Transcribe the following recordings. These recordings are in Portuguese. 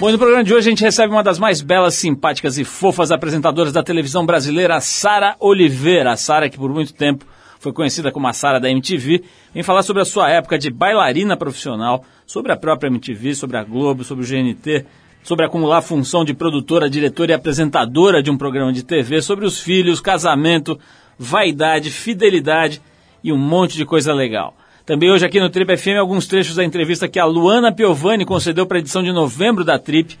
Bom, no programa de hoje a gente recebe uma das mais belas, simpáticas e fofas apresentadoras da televisão brasileira, Sara Oliveira. Sara, que por muito tempo foi conhecida como a Sara da MTV, vem falar sobre a sua época de bailarina profissional, sobre a própria MTV, sobre a Globo, sobre o GNT, sobre acumular a função de produtora, diretora e apresentadora de um programa de TV, sobre os filhos, casamento, vaidade, fidelidade e um monte de coisa legal. Também hoje aqui no Trip FM alguns trechos da entrevista que a Luana Piovani concedeu para a edição de novembro da Trip.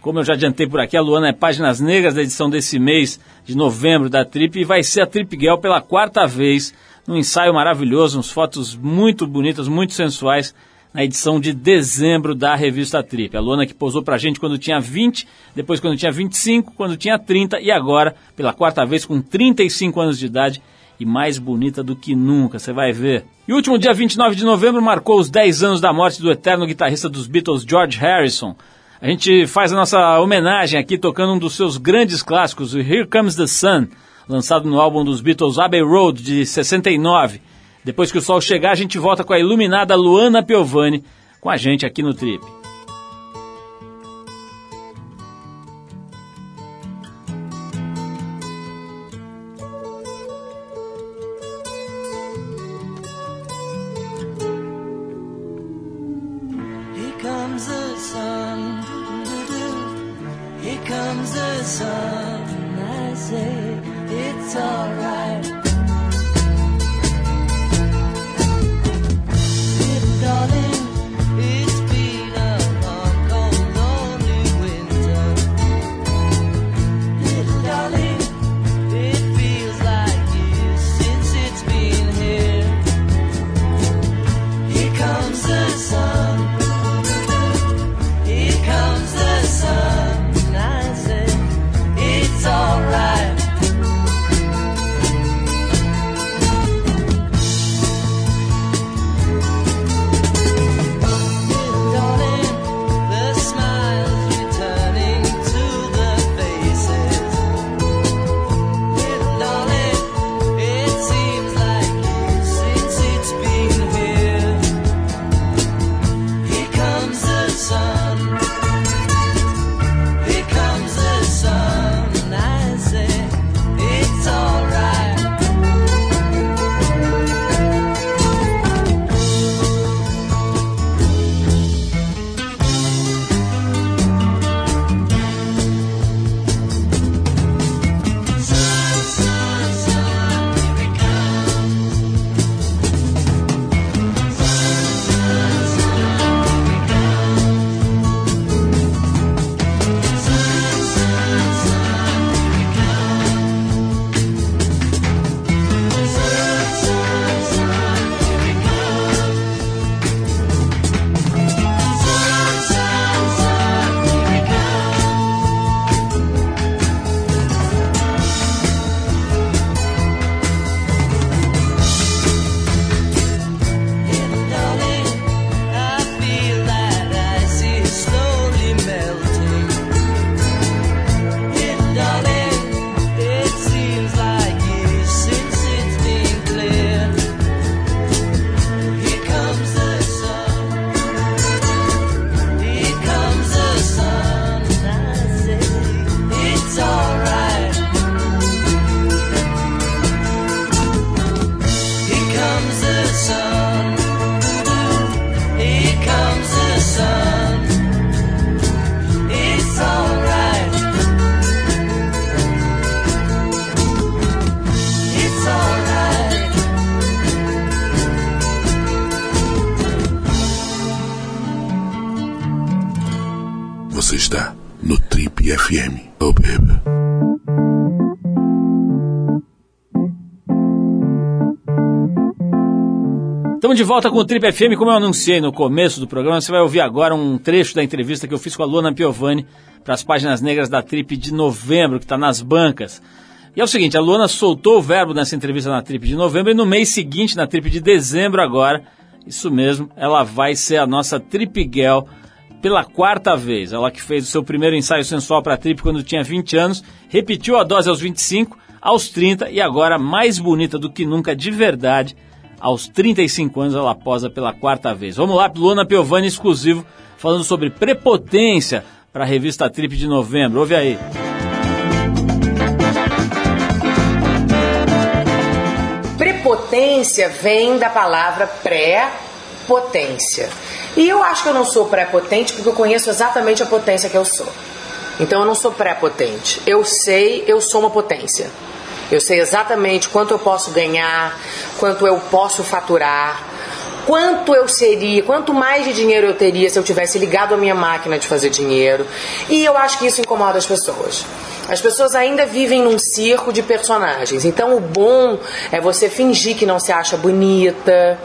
Como eu já adiantei por aqui, a Luana é Páginas Negras da edição desse mês de novembro da Trip e vai ser a Trip Girl pela quarta vez, num ensaio maravilhoso, uns fotos muito bonitas, muito sensuais, na edição de dezembro da revista Trip. A Luana que posou pra gente quando tinha 20, depois quando tinha 25, quando tinha 30 e agora, pela quarta vez, com 35 anos de idade e mais bonita do que nunca, você vai ver. E o último dia 29 de novembro marcou os 10 anos da morte do eterno guitarrista dos Beatles, George Harrison. A gente faz a nossa homenagem aqui tocando um dos seus grandes clássicos, o Here Comes the Sun, lançado no álbum dos Beatles Abbey Road de 69. Depois que o sol chegar, a gente volta com a iluminada Luana Piovani com a gente aqui no Trip. Volta com o Trip FM, como eu anunciei no começo do programa, você vai ouvir agora um trecho da entrevista que eu fiz com a Luana Piovani para as páginas negras da Trip de novembro, que está nas bancas. E é o seguinte, a Luana soltou o verbo nessa entrevista na Trip de novembro e no mês seguinte, na Trip de dezembro agora, isso mesmo, ela vai ser a nossa Trip Girl pela quarta vez. Ela que fez o seu primeiro ensaio sensual para a Trip quando tinha 20 anos, repetiu a dose aos 25, aos 30 e agora mais bonita do que nunca de verdade. Aos 35 anos ela posa pela quarta vez. Vamos lá, Luana Piovani exclusivo, falando sobre prepotência para a revista Trip de novembro. Ouve aí. Prepotência vem da palavra pré-potência. E eu acho que eu não sou pré-potente porque eu conheço exatamente a potência que eu sou. Então eu não sou pré-potente. Eu sei, eu sou uma potência. Eu sei exatamente quanto eu posso ganhar, quanto eu posso faturar, quanto eu seria, quanto mais de dinheiro eu teria se eu tivesse ligado a minha máquina de fazer dinheiro. E eu acho que isso incomoda as pessoas. As pessoas ainda vivem num circo de personagens. Então o bom é você fingir que não se acha bonita,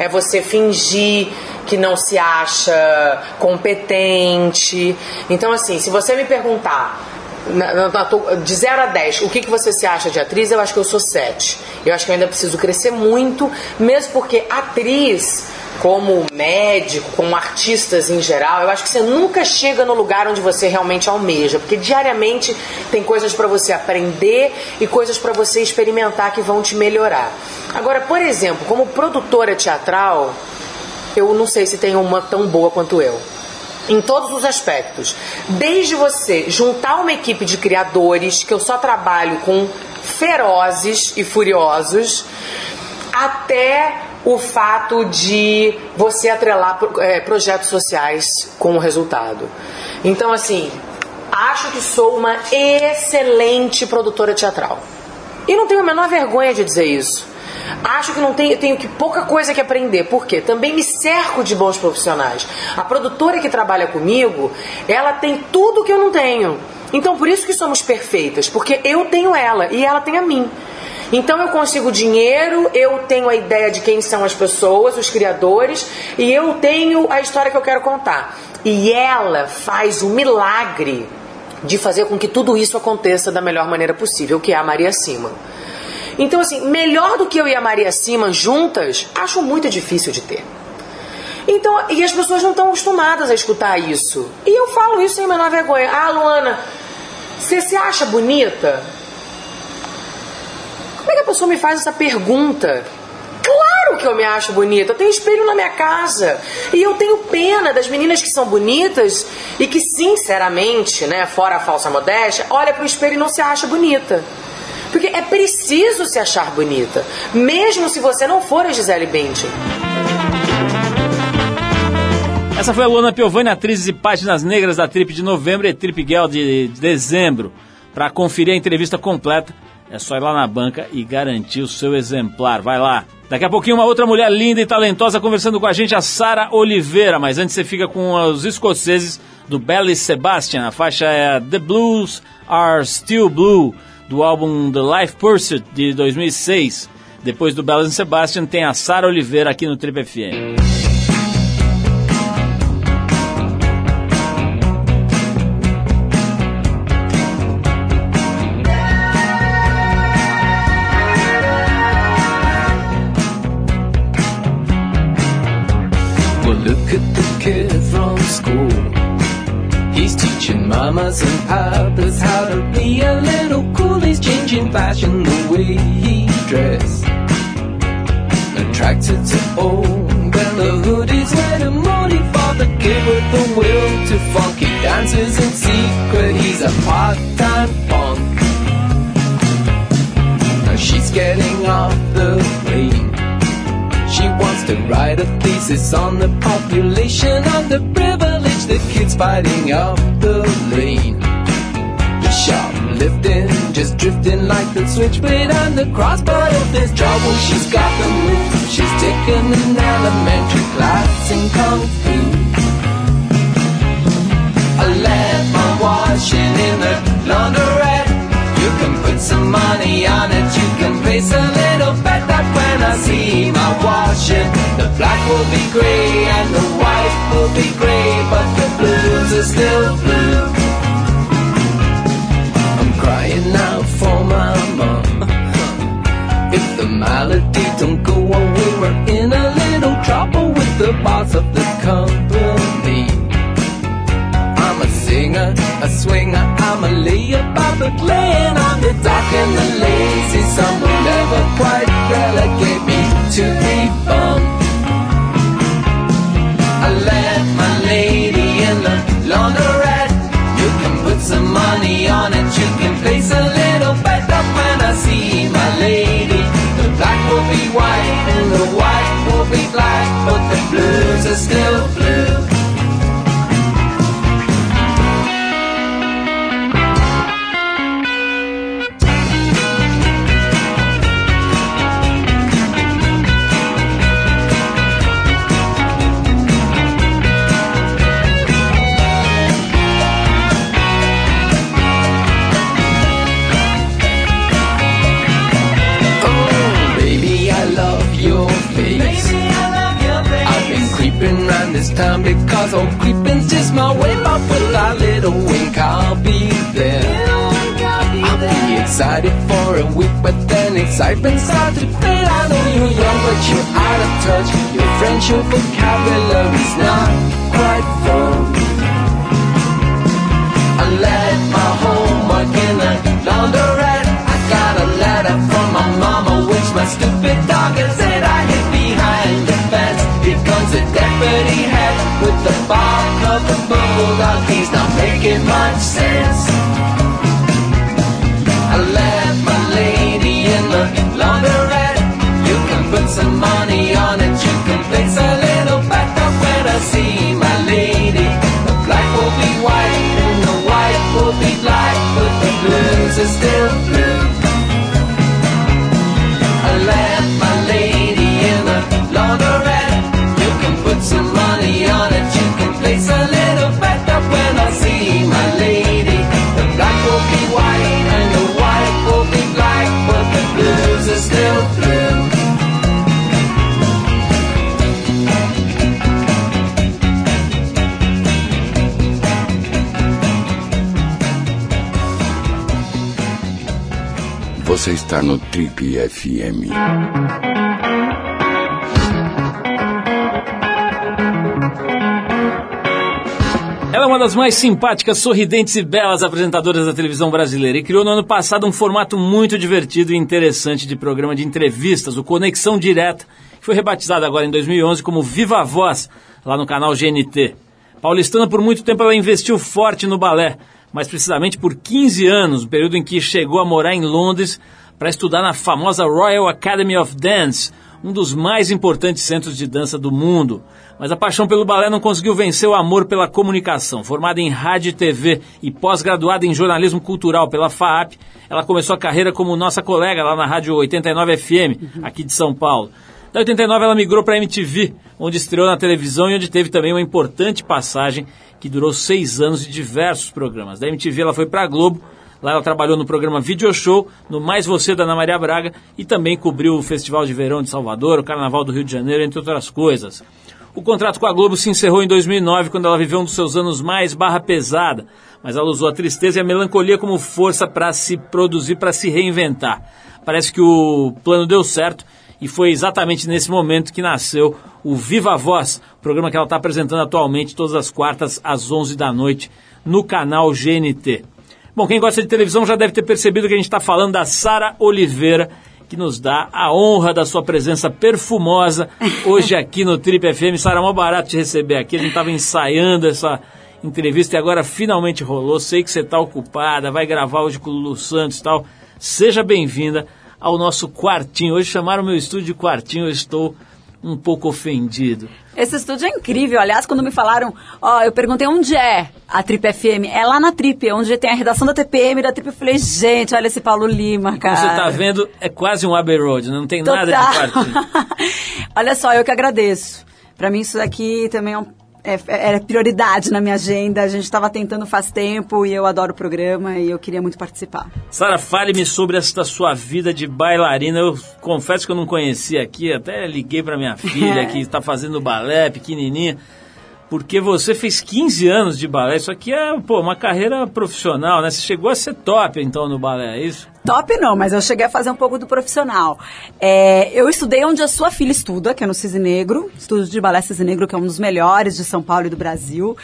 é você fingir que não se acha competente. Então assim, se você me perguntar na- na- na de 0 a 10, o que, que você se acha de atriz? Eu acho que eu sou 7. Eu acho que eu ainda preciso crescer muito, mesmo porque atriz, como médico, como artistas em geral, eu acho que você nunca chega no lugar onde você realmente almeja, porque diariamente tem coisas para você aprender e coisas para você experimentar que vão te melhorar. Agora, por exemplo, como produtora teatral, eu não sei se tem uma tão boa quanto eu em todos os aspectos. Desde você juntar uma equipe de criadores, que eu só trabalho com ferozes e furiosos, até o fato de você atrelar eh, projetos sociais com o resultado. Então, assim, acho que sou uma excelente produtora teatral. E não tenho a menor vergonha de dizer isso. Acho que não tenho, tenho que pouca coisa que aprender. Por quê? Também me cerco de bons profissionais. A produtora que trabalha comigo, ela tem tudo que eu não tenho. Então por isso que somos perfeitas, porque eu tenho ela e ela tem a mim. Então eu consigo dinheiro, eu tenho a ideia de quem são as pessoas, os criadores, e eu tenho a história que eu quero contar. E ela faz o milagre de fazer com que tudo isso aconteça da melhor maneira possível, que é a Maria Cima. Então, assim, melhor do que eu e a Maria Cima juntas, acho muito difícil de ter. Então, e as pessoas não estão acostumadas a escutar isso. E eu falo isso sem a menor vergonha. Ah, Luana, você se acha bonita? Como é que a pessoa me faz essa pergunta? Claro que eu me acho bonita. Eu tenho espelho na minha casa. E eu tenho pena das meninas que são bonitas e que, sinceramente, né, fora a falsa modéstia, olha pro espelho e não se acha bonita. Porque é preciso se achar bonita, mesmo se você não for a Gisele Bündchen. Essa foi a Luana Piovani, atriz e páginas negras da Trip de novembro e Trip Girl de dezembro. Para conferir a entrevista completa, é só ir lá na banca e garantir o seu exemplar. Vai lá. Daqui a pouquinho, uma outra mulher linda e talentosa conversando com a gente, a Sara Oliveira. Mas antes você fica com os escoceses do Belly Sebastian. A faixa é The Blues Are Still Blue, do álbum The Life Pursuit de 2006. Depois do Belly Sebastian, tem a Sara Oliveira aqui no Trip FM. And papas how Fashion the way he dress. Attracted to old, the hoodies and moody for the kid with the will to funky dances in secret. He's a part-time punk. Now she's getting off the plane. She wants to write a thesis on the population of the privilege the kids fighting up the lane. The shoplifting, just drifting like the switchblade and the cross. But if there's trouble, she's got the move. She's taken an elementary class in kung fu. I left my washing in the laundrette. You can put some money on it, you can place a little bet that when I see my washing, the black will be grey and the white will be grey, but the blues are still blue. boss of the company. I'm a singer, a swinger, I'm a layabout the glen. I'm the dark and the lazy, some will never quite relegate me to be bum. I left my lady in the laundrette. You can put some money on it, you can place a little bet up when I see my lady. The black will be white blues are still blues. Time because old creeping's just my way. But with a little wink, I'll be there. I'll be excited for a week, but then excitement starts to fade. I know you're young, but you're out of touch. Your your vocabulary's not quite full. I left my homework in the laundrette. I got a letter from my mama, which my stupid dog had said I hit behind with the bark of the bulldog. He's not making much sense. I left my lady in the laundrette. You can put some money on it. You can place a little bet up when I see my lady. The black will be white and the white will be black, but the blues are still blue. Você está no Trip FM. Ela é uma das mais simpáticas, sorridentes e belas apresentadoras da televisão brasileira e criou no ano passado um formato muito divertido e interessante de programa de entrevistas, o Conexão Direta, que foi rebatizado agora em 2011 como Viva a Voz, lá no canal GNT. Paulistana, por muito tempo, ela investiu forte no balé, mais precisamente por 15 anos, o período em que chegou a morar em Londres para estudar na famosa Royal Academy of Dance, um dos mais importantes centros de dança do mundo. Mas a paixão pelo balé não conseguiu vencer o amor pela comunicação. Formada em rádio e TV e pós-graduada em jornalismo cultural pela FAAP, ela começou a carreira como nossa colega lá na Rádio 89 FM, aqui de São Paulo. Da 89 ela migrou para a MTV, onde estreou na televisão e onde teve também uma importante passagem que durou seis anos de diversos programas. Da MTV ela foi para a Globo, Lá ela trabalhou no programa Video Show, no Mais Você da Ana Maria Braga e também cobriu o Festival de Verão de Salvador, o Carnaval do Rio de Janeiro, entre outras coisas. O contrato com a Globo se encerrou em 2009, quando ela viveu um dos seus anos mais barra pesada, mas ela usou a tristeza e a melancolia como força para se produzir, para se reinventar. Parece que o plano deu certo e foi exatamente nesse momento que nasceu o Viva Voz, programa que ela está apresentando atualmente todas as quartas às 11 da noite no canal GNT. Bom, quem gosta de televisão já deve ter percebido que a gente está falando da Sara Oliveira, que nos dá a honra da sua presença perfumosa hoje aqui no Trip FM. Sara, mó barato te receber aqui. A gente estava ensaiando essa entrevista e agora finalmente rolou. Sei que você está ocupada, vai gravar hoje com o Lulu Santos e tal. Seja bem-vinda ao nosso quartinho. Hoje chamaram o meu estúdio de quartinho, eu estou um pouco ofendido. Esse estúdio é incrível. Aliás, quando me falaram, ó, eu perguntei onde é a Trip FM. É lá na Trip, onde tem a redação da TPM da Trip. Eu falei, gente, olha esse Paulo Lima, cara. Como você está vendo, é quase um Abbey Road, não tem nada de Total. quartinho. olha só, eu que agradeço. Pra mim, isso daqui também é, um, é, é prioridade na minha agenda. A gente estava tentando faz tempo e eu adoro o programa e eu queria muito participar. Sara, fale-me sobre esta sua vida de bailarina. Eu confesso que eu não conhecia aqui, até liguei para minha filha que está fazendo balé, pequenininha, porque você fez 15 anos de balé. Isso aqui é pô, uma carreira profissional, né? Você chegou a ser top, então, no balé, é isso? Top não, mas eu cheguei a fazer um pouco do profissional. É, eu estudei onde a sua filha estuda, que é no Cisne Negro, Estúdio de Balé Cisne Negro, que é um dos melhores de São Paulo e do Brasil.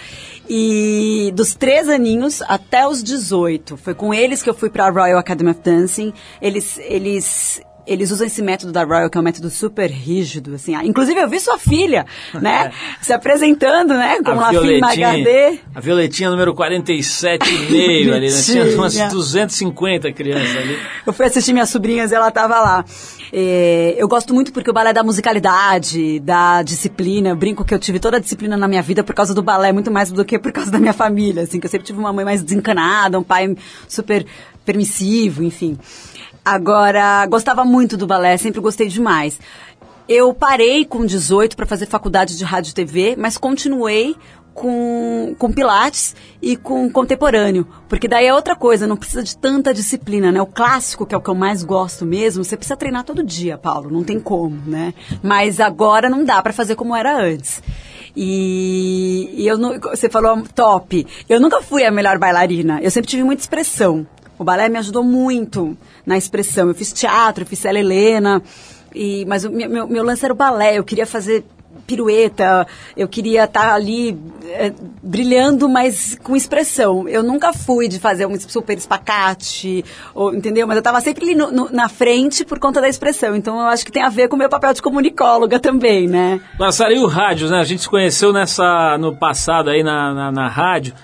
E dos três aninhos até os 18. Foi com eles que eu fui para a Royal Academy of Dancing. Eles, eles, eles usam esse método da Royal, que é um método super rígido, assim. Ah, Inclusive, eu vi sua filha, né? se apresentando, né? Com uma filha na HD. a Violetinha número 47,5 ali, né? Tinha umas Bonitinha. 250 crianças ali. Eu fui assistir minhas sobrinhas e ela tava lá. É, eu gosto muito porque o balé dá musicalidade, dá disciplina. Eu brinco que eu tive toda a disciplina na minha vida por causa do balé, muito mais do que por causa da minha família. Assim, que eu sempre tive uma mãe mais desencanada, um pai super permissivo, enfim. Agora, gostava muito do balé, sempre gostei demais. Eu parei com 18 para fazer faculdade de rádio e TV, mas continuei com, com Pilates e com contemporâneo. Porque daí é outra coisa, não precisa de tanta disciplina, né? O clássico, que é o que eu mais gosto mesmo, você precisa treinar todo dia, Paulo, não tem como, né? Mas agora não dá para fazer como era antes. E, e eu não, você falou top. Eu nunca fui a melhor bailarina. Eu sempre tive muita expressão. O balé me ajudou muito na expressão. Eu fiz teatro, eu fiz Célia Helena. E, mas o meu, meu, lance era o balé. Eu queria fazer pirueta, eu queria estar ali é, brilhando, mas com expressão. Eu nunca fui de fazer um super espacate, ou, entendeu? Mas eu estava sempre ali no- no- na frente por conta da expressão. Então eu acho que tem a ver com o meu papel de comunicóloga também, né? Agora, Sara, e o rádio, né? A gente se conheceu nessa, no passado aí na, na, na rádio.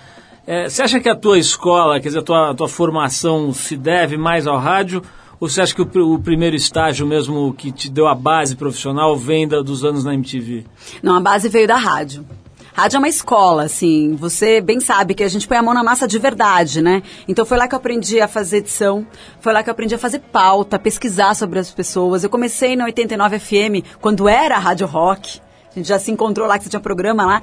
É, você acha que a tua escola, quer dizer, a tua, a tua formação se deve mais ao rádio? Ou você acha que o, o primeiro estágio mesmo que te deu a base profissional vem da, dos anos na MTV? Não, a base veio da rádio. Rádio é uma escola, assim. Você bem sabe que a gente põe a mão na massa de verdade, né? Então foi lá que eu aprendi a fazer edição, foi lá que eu aprendi a fazer pauta, pesquisar sobre as pessoas. Eu comecei na 89 FM, quando era a Rádio Rock. A gente já se encontrou lá, que você tinha programa lá,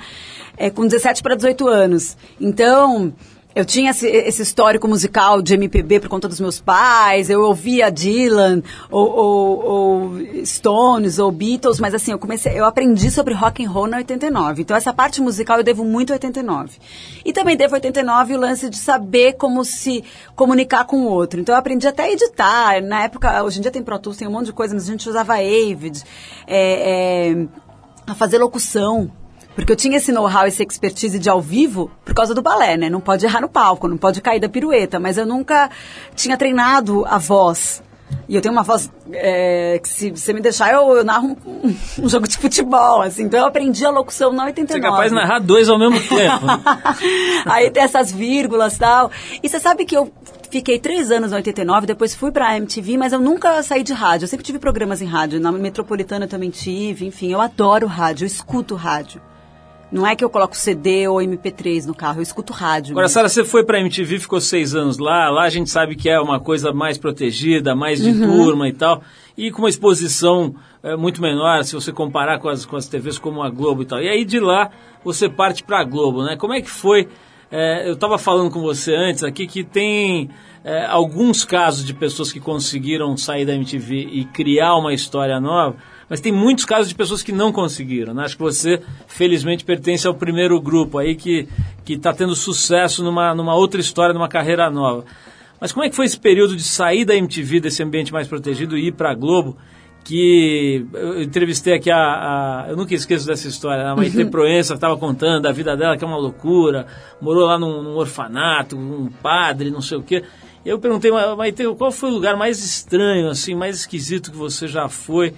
é, com 17 para 18 anos. Então, eu tinha esse, esse histórico musical de MPB por conta dos meus pais, eu ouvia Dylan, ou, ou- ou Stones, ou Beatles, mas assim, eu comecei, eu aprendi sobre rock and roll na 89. Então essa parte musical eu devo muito a 89. E também devo a 89 o lance de saber como se comunicar com o outro. Então eu aprendi até a editar. Na época, hoje em dia tem Pro Tools, tem um monte de coisa, mas a gente usava Avid, é, é, a fazer locução. Porque eu tinha esse know-how, essa expertise de ao vivo por causa do balé, né? Não pode errar no palco, não pode cair da pirueta. Mas eu nunca tinha treinado a voz. E eu tenho uma voz é, que se você me deixar, eu, eu narro um, um jogo de futebol, assim. Então eu aprendi a locução na 89. Você é capaz de narrar dois ao mesmo tempo. né? Aí tem essas vírgulas e tal. E você sabe que eu fiquei três anos na 89, depois fui pra MTV, mas eu nunca saí de rádio. Eu sempre tive programas em rádio. Na Metropolitana eu também tive. Enfim, eu adoro rádio, eu escuto rádio. Não é que eu coloco CD ou MP3 no carro, eu escuto rádio. Agora, mesmo. Sara, você foi pra MTV, ficou seis anos lá. Lá a gente sabe que é uma coisa mais protegida, mais de turma e tal. E com uma exposição é, muito menor, se você comparar com as, com as TVs como a Globo e tal. E aí de lá você parte pra Globo, né? Como é que foi? É, eu estava falando com você antes aqui que tem é, alguns casos de pessoas que conseguiram sair da MTV e criar uma história nova, mas tem muitos casos de pessoas que não conseguiram. Né? Acho que você, felizmente, pertence ao primeiro grupo aí que está tendo sucesso numa, numa outra história, numa carreira nova. Mas como é que foi esse período de sair da MTV, desse ambiente mais protegido, e ir para a Globo? Que eu entrevistei aqui a, a- Eu nunca esqueço dessa história. né? A Maite Proença estava contando da vida dela, que é uma loucura. Morou lá num, num orfanato, um padre, não sei o quê. E eu perguntei, "Ma- Maite, qual foi o lugar mais estranho, assim, mais esquisito que você já foi?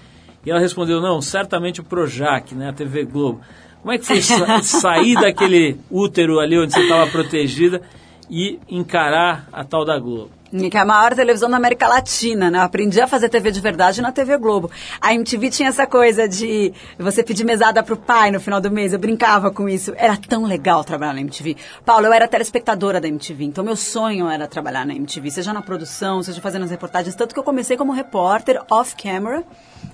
E ela respondeu, não, certamente o Projac, né, a TV Globo. Como é que foi sa- sair daquele útero ali onde você estava protegida e encarar a tal da Globo? Que é a maior televisão da América Latina, né? Eu aprendi a fazer TV de verdade na TV Globo. A MTV tinha essa coisa de você pedir mesada pro pai no final do mês. Eu brincava com isso. Era tão legal trabalhar na MTV. Paulo, eu era telespectadora da MTV, então meu sonho era trabalhar na MTV, seja na produção, seja fazendo as reportagens. Tanto que eu comecei como repórter off-camera,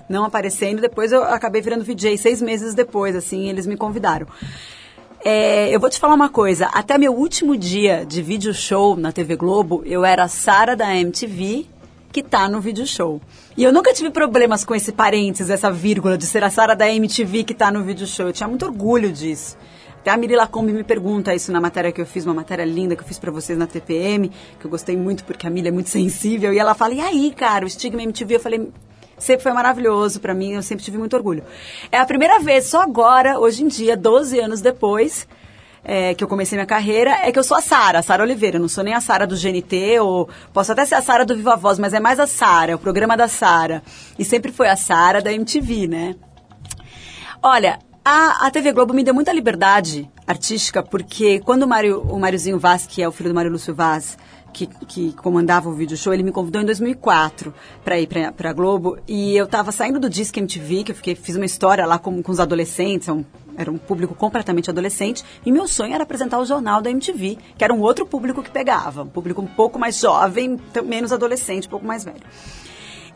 não aparecendo. Depois eu acabei virando VJ seis meses depois, assim, eles me convidaram. É, eu vou te falar uma coisa. Até meu último dia de vídeo show na TV Globo, eu era a Sara da MTV que tá no vídeo show. E eu nunca tive problemas com esse parênteses, essa vírgula de ser a Sara da MTV que tá no vídeo show. Eu tinha muito orgulho disso. Até a Miri Lacombe me pergunta isso na matéria que eu fiz, uma matéria linda que eu fiz pra vocês na TPM, que eu gostei muito porque a Miri é muito sensível. E ela fala, e aí, cara, o estigma MTV? Eu falei, sempre foi maravilhoso pra mim, eu sempre tive muito orgulho. É a primeira vez, só agora, hoje em dia, 12 anos depois, é, que eu comecei minha carreira, é que eu sou a Sara, a Sara Oliveira. Eu não sou nem a Sara do GNT, ou posso até ser a Sara do Viva Voz, mas é mais a Sara, o programa da Sara. E sempre foi a Sara da MTV, né? Olha, a, a TV Globo me deu muita liberdade artística, porque quando o, Mário, o Máriozinho Vaz, que é o filho do Mário Lúcio Vaz, que, que comandava o vídeo show, ele me convidou em 2004 para ir pra Globo. E eu tava saindo do Disque MTV, que eu fiquei, fiz uma história lá com, com os adolescentes, é um- era um público completamente adolescente. E meu sonho era apresentar o jornal da MTV, que era um outro público que pegava. Um público um pouco mais jovem, menos adolescente, um pouco mais velho.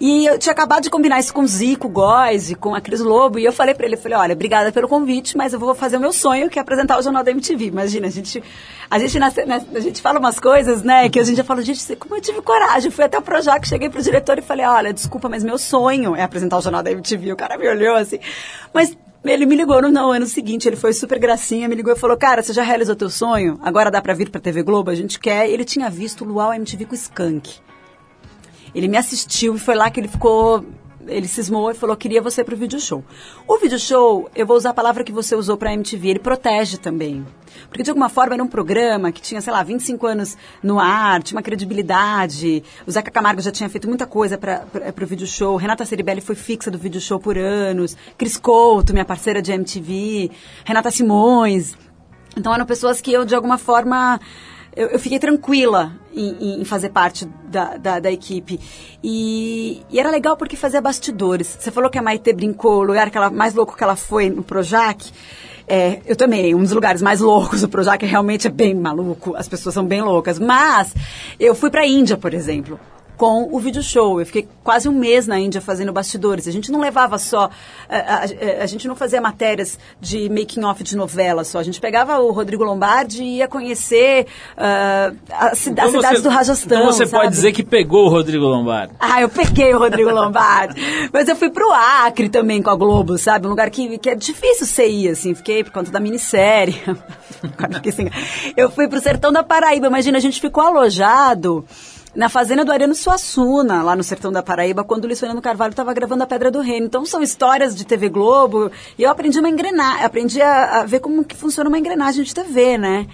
E eu tinha acabado de combinar isso com o Zico Góes e com a Cris Lobo. E eu falei pra ele, falei, olha, obrigada pelo convite, mas eu vou fazer o meu sonho, que é apresentar o Jornal da MTV. Imagina, a gente, a gente, nasce- né, a gente fala umas coisas, né, que a gente já fala, gente, como eu tive coragem. Eu fui até o Projac, cheguei pro diretor e falei, olha, desculpa, mas meu sonho é apresentar o Jornal da MTV. O cara me olhou assim. Mas Ele me ligou no, no ano seguinte, ele foi super gracinha, me ligou e falou, cara, você já realizou teu sonho? Agora dá pra vir pra TV Globo? A gente quer. Ele tinha visto o Luau MTV com Skank. Ele me assistiu e foi lá que ele ficou. Ele cismou e falou: queria você pro vídeo show. O vídeo show, eu vou usar a palavra que você usou pra MTV, ele protege também. Porque de alguma forma era um programa que tinha, sei lá, 25 anos no ar, tinha uma credibilidade. O Zeca Camargo já tinha feito muita coisa para o vídeo show. Renata Ceribelli foi fixa do vídeo show por anos. Cris Couto, minha parceira de MTV. Renata Simões. Então eram pessoas que eu, de alguma forma, eu, eu fiquei tranquila em, em- fazer parte da, da, da equipe. E, e era legal porque fazia bastidores. Você falou que a Maite brincou, o lugar que ela, mais louco que ela foi no Projac. É, eu também, um dos lugares mais loucos do Projac realmente é bem maluco, as pessoas são bem loucas. Mas eu fui pra Índia, por exemplo com o vídeo show. Eu fiquei quase um mês na Índia fazendo bastidores. A gente não levava só. A, a- a gente não fazia matérias de making off de novela só. A gente pegava o Rodrigo Lombardi e ia conhecer ah, a cida- as Então cidades do Rajastão. Então você sabe? pode dizer que pegou o Rodrigo Lombardi. Ah, eu peguei o Rodrigo Lombardi. Mas eu fui pro Acre também com a Globo, sabe? Um lugar que, que é difícil você ir, assim. Fiquei por conta da minissérie. Eu fui pro sertão da Paraíba. Imagina, a gente ficou alojado na fazenda do Ariano Suassuna, lá no sertão da Paraíba, quando o Luiz Fernando Carvalho estava gravando a Pedra do Reino. Então são histórias de TV Globo. E eu aprendi uma engrenagem, aprendi a, a ver como que funciona uma engrenagem de TV, né?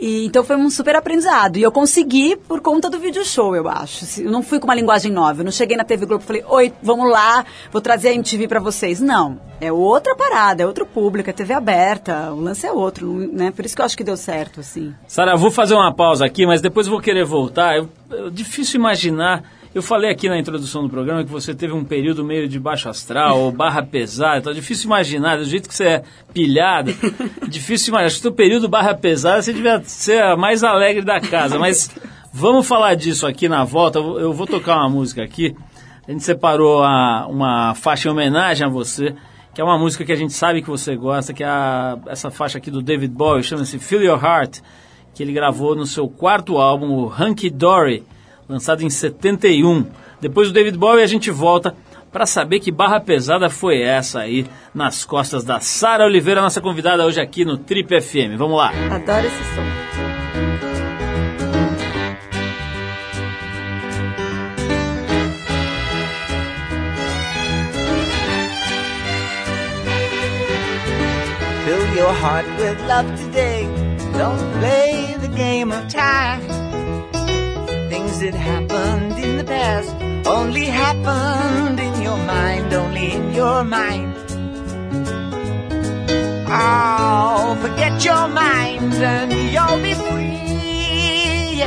E, então foi um super aprendizado. E eu consegui por conta do vídeo show, eu acho. Eu não fui com uma linguagem nova. Eu não cheguei na TV Globo e falei, oi, vamos lá, vou trazer a MTV pra vocês. Não. É outra parada, é outro público, é TV aberta. O lance é outro, né? Por isso que eu acho que deu certo, assim. Sara, vou fazer uma pausa aqui, mas depois vou querer voltar. Eu- difícil imaginar. Eu falei aqui na introdução do programa que você teve um período meio de baixo astral, ou barra pesada. É difícil imaginar, do jeito que você é pilhada. difícil imaginar. Acho que o teu período barra pesada você devia ser a mais alegre da casa. Mas vamos falar disso aqui na volta. Eu vou- Eu vou tocar uma música aqui. A gente separou a- uma faixa em homenagem a você, que é uma música que a gente sabe que você gosta, que é a- essa faixa aqui do David Bowie, chama-se Feel Your Heart, que ele gravou no seu quarto álbum, o Hunky Dory, lançado em 71. Depois do David Bowie a gente volta para saber que barra pesada foi essa aí nas costas da Sara Oliveira, nossa convidada hoje aqui no Trip FM. Vamos lá. Adoro esse som. Fill your heart with love today. Don't play the game of time. Things that happened in the past only happened in your mind, only in your mind. Oh, forget your mind and you'll be free.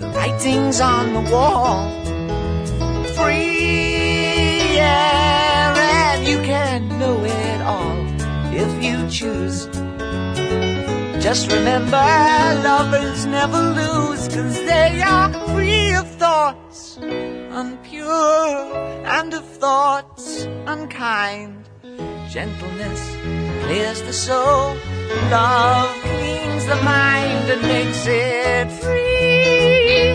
The writing's on the wall. Free, yeah, and you can know it all if you choose. Just remember, lovers never lose, cause they are free of thoughts unpure and of thoughts unkind. Gentleness clears the soul, love cleans the mind and makes it free.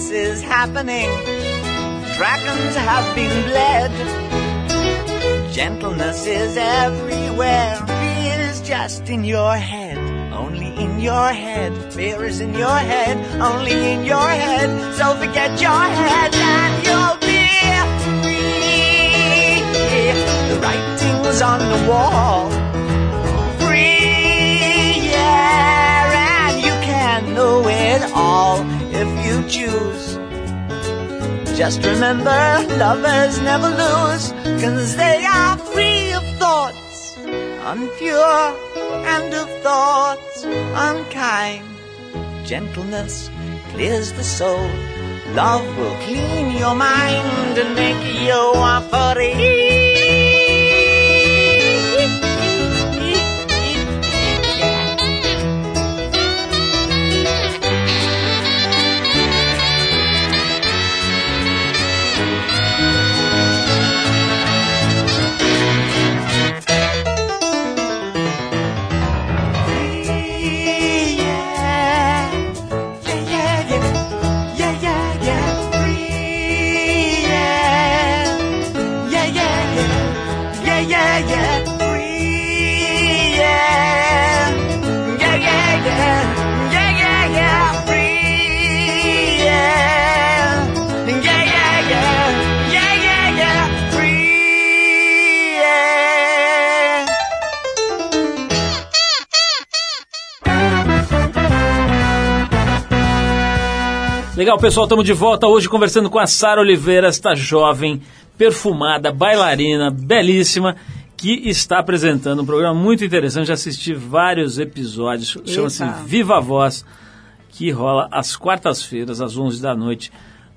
Happiness is happening. Dragons have been bled. Gentleness is everywhere. Fear is just in your head. Only in your head. Fear is in your head. Only in your head. So forget your head and you'll be free. The writing's on the wall. Just remember, lovers never lose, cause they are free of thoughts unpure and of thoughts unkind. Gentleness clears the soul. Love will clean your mind and make you a free. Legal, pessoal, estamos de volta hoje conversando com a Sara Oliveira, esta jovem, perfumada, bailarina, belíssima, que está apresentando um programa muito interessante. Já assisti vários episódios, chama-se. Viva a Voz, que rola às quartas-feiras, às 11 da noite,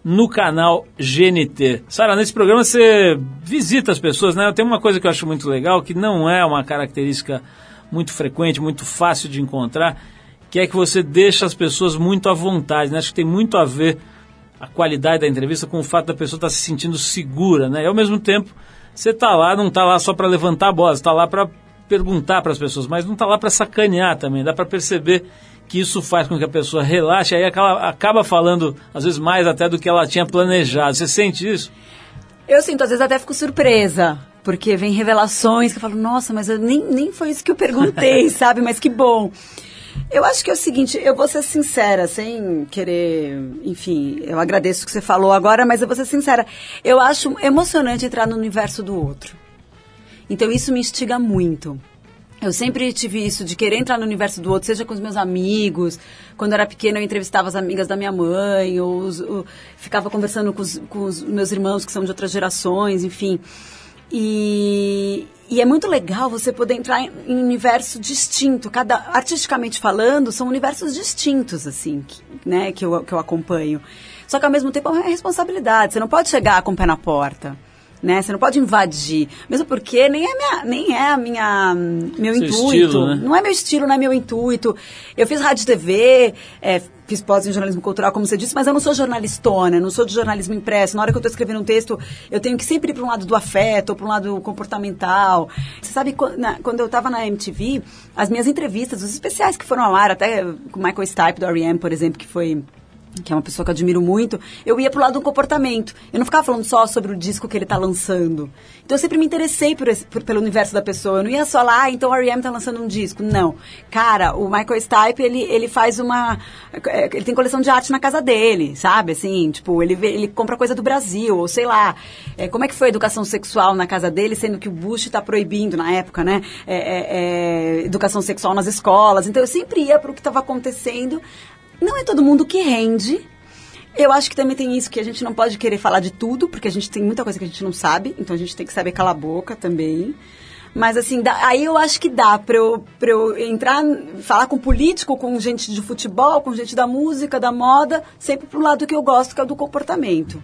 no canal GNT. Sara, nesse programa você visita as pessoas, né? Tem uma coisa que eu acho muito legal, que não é uma característica muito frequente, muito fácil de encontrar, que é que você deixa as pessoas muito à vontade, né? Acho que tem muito a ver a qualidade da entrevista com o fato da pessoa estar se sentindo segura, né? E ao mesmo tempo, você está lá, não está lá só para levantar a bola, está lá para perguntar para as pessoas, mas não está lá para sacanear também. Dá para perceber que isso faz com que a pessoa relaxe, aí acaba, acaba falando, às vezes, mais até do que ela tinha planejado. Você sente isso? Eu sinto, às vezes até fico surpresa, porque vem revelações que eu falo, nossa, mas eu nem, nem foi isso que eu perguntei, sabe? Mas que bom. Eu acho que é o seguinte, eu vou ser sincera, sem querer, enfim, eu agradeço o que você falou agora, mas eu vou ser sincera. Eu acho emocionante entrar no universo do outro. Então isso me instiga muito. Eu sempre tive isso de querer entrar no universo do outro, seja com os meus amigos. Quando eu era pequena, eu entrevistava as amigas da minha mãe, ou, os- ou ficava conversando com os, com os meus irmãos que são de outras gerações, enfim. E, e é muito legal você poder entrar em, em um universo distinto. Cada, artisticamente falando, são universos distintos, assim, que, né, que eu, que eu acompanho. Só que ao mesmo tempo é uma responsabilidade. Você não pode chegar com o pé na porta né? Você não pode invadir, mesmo porque nem é minha, nem é a minha meu Seu intuito, estilo, né? não é meu estilo, não é meu intuito. Eu fiz rádio e TV, é, fiz pós em jornalismo cultural, como você disse, mas eu não sou jornalistona, não sou de jornalismo impresso. Na hora que eu estou escrevendo um texto, eu tenho que sempre ir para um lado do afeto, para um lado comportamental. Você sabe, quando, eu estava na MTV, as minhas entrevistas, os especiais que foram ao ar, até com Michael Stipe do R.E.M., por exemplo, que foi que é uma pessoa que eu admiro muito, eu ia pro lado do comportamento. Eu não ficava falando só sobre o disco que ele tá lançando. Então eu sempre me interessei por esse- por- pelo universo da pessoa. Eu não ia só lá, ah, então o R.E.M. tá lançando um disco. Não. Cara, o Michael Stipe, ele, ele faz uma... é, Ele tem coleção de arte na casa dele, sabe? Assim, tipo, ele, ele compra coisa do Brasil, ou sei lá. É, como é que foi a educação sexual na casa dele, sendo que o Bush tá proibindo na época, né? É, é, é, educação sexual nas escolas. Então eu sempre ia pro que estava acontecendo. Não é todo mundo que rende. Eu acho que também tem isso que a gente não pode querer falar de tudo, porque a gente tem muita coisa que a gente não sabe, então a gente tem que saber calar a boca também. Mas assim, dá- aí eu acho que dá pra eu, pra eu entrar, falar com político, com gente de futebol, com gente da música, da moda, sempre pro lado que eu gosto, que é o do comportamento.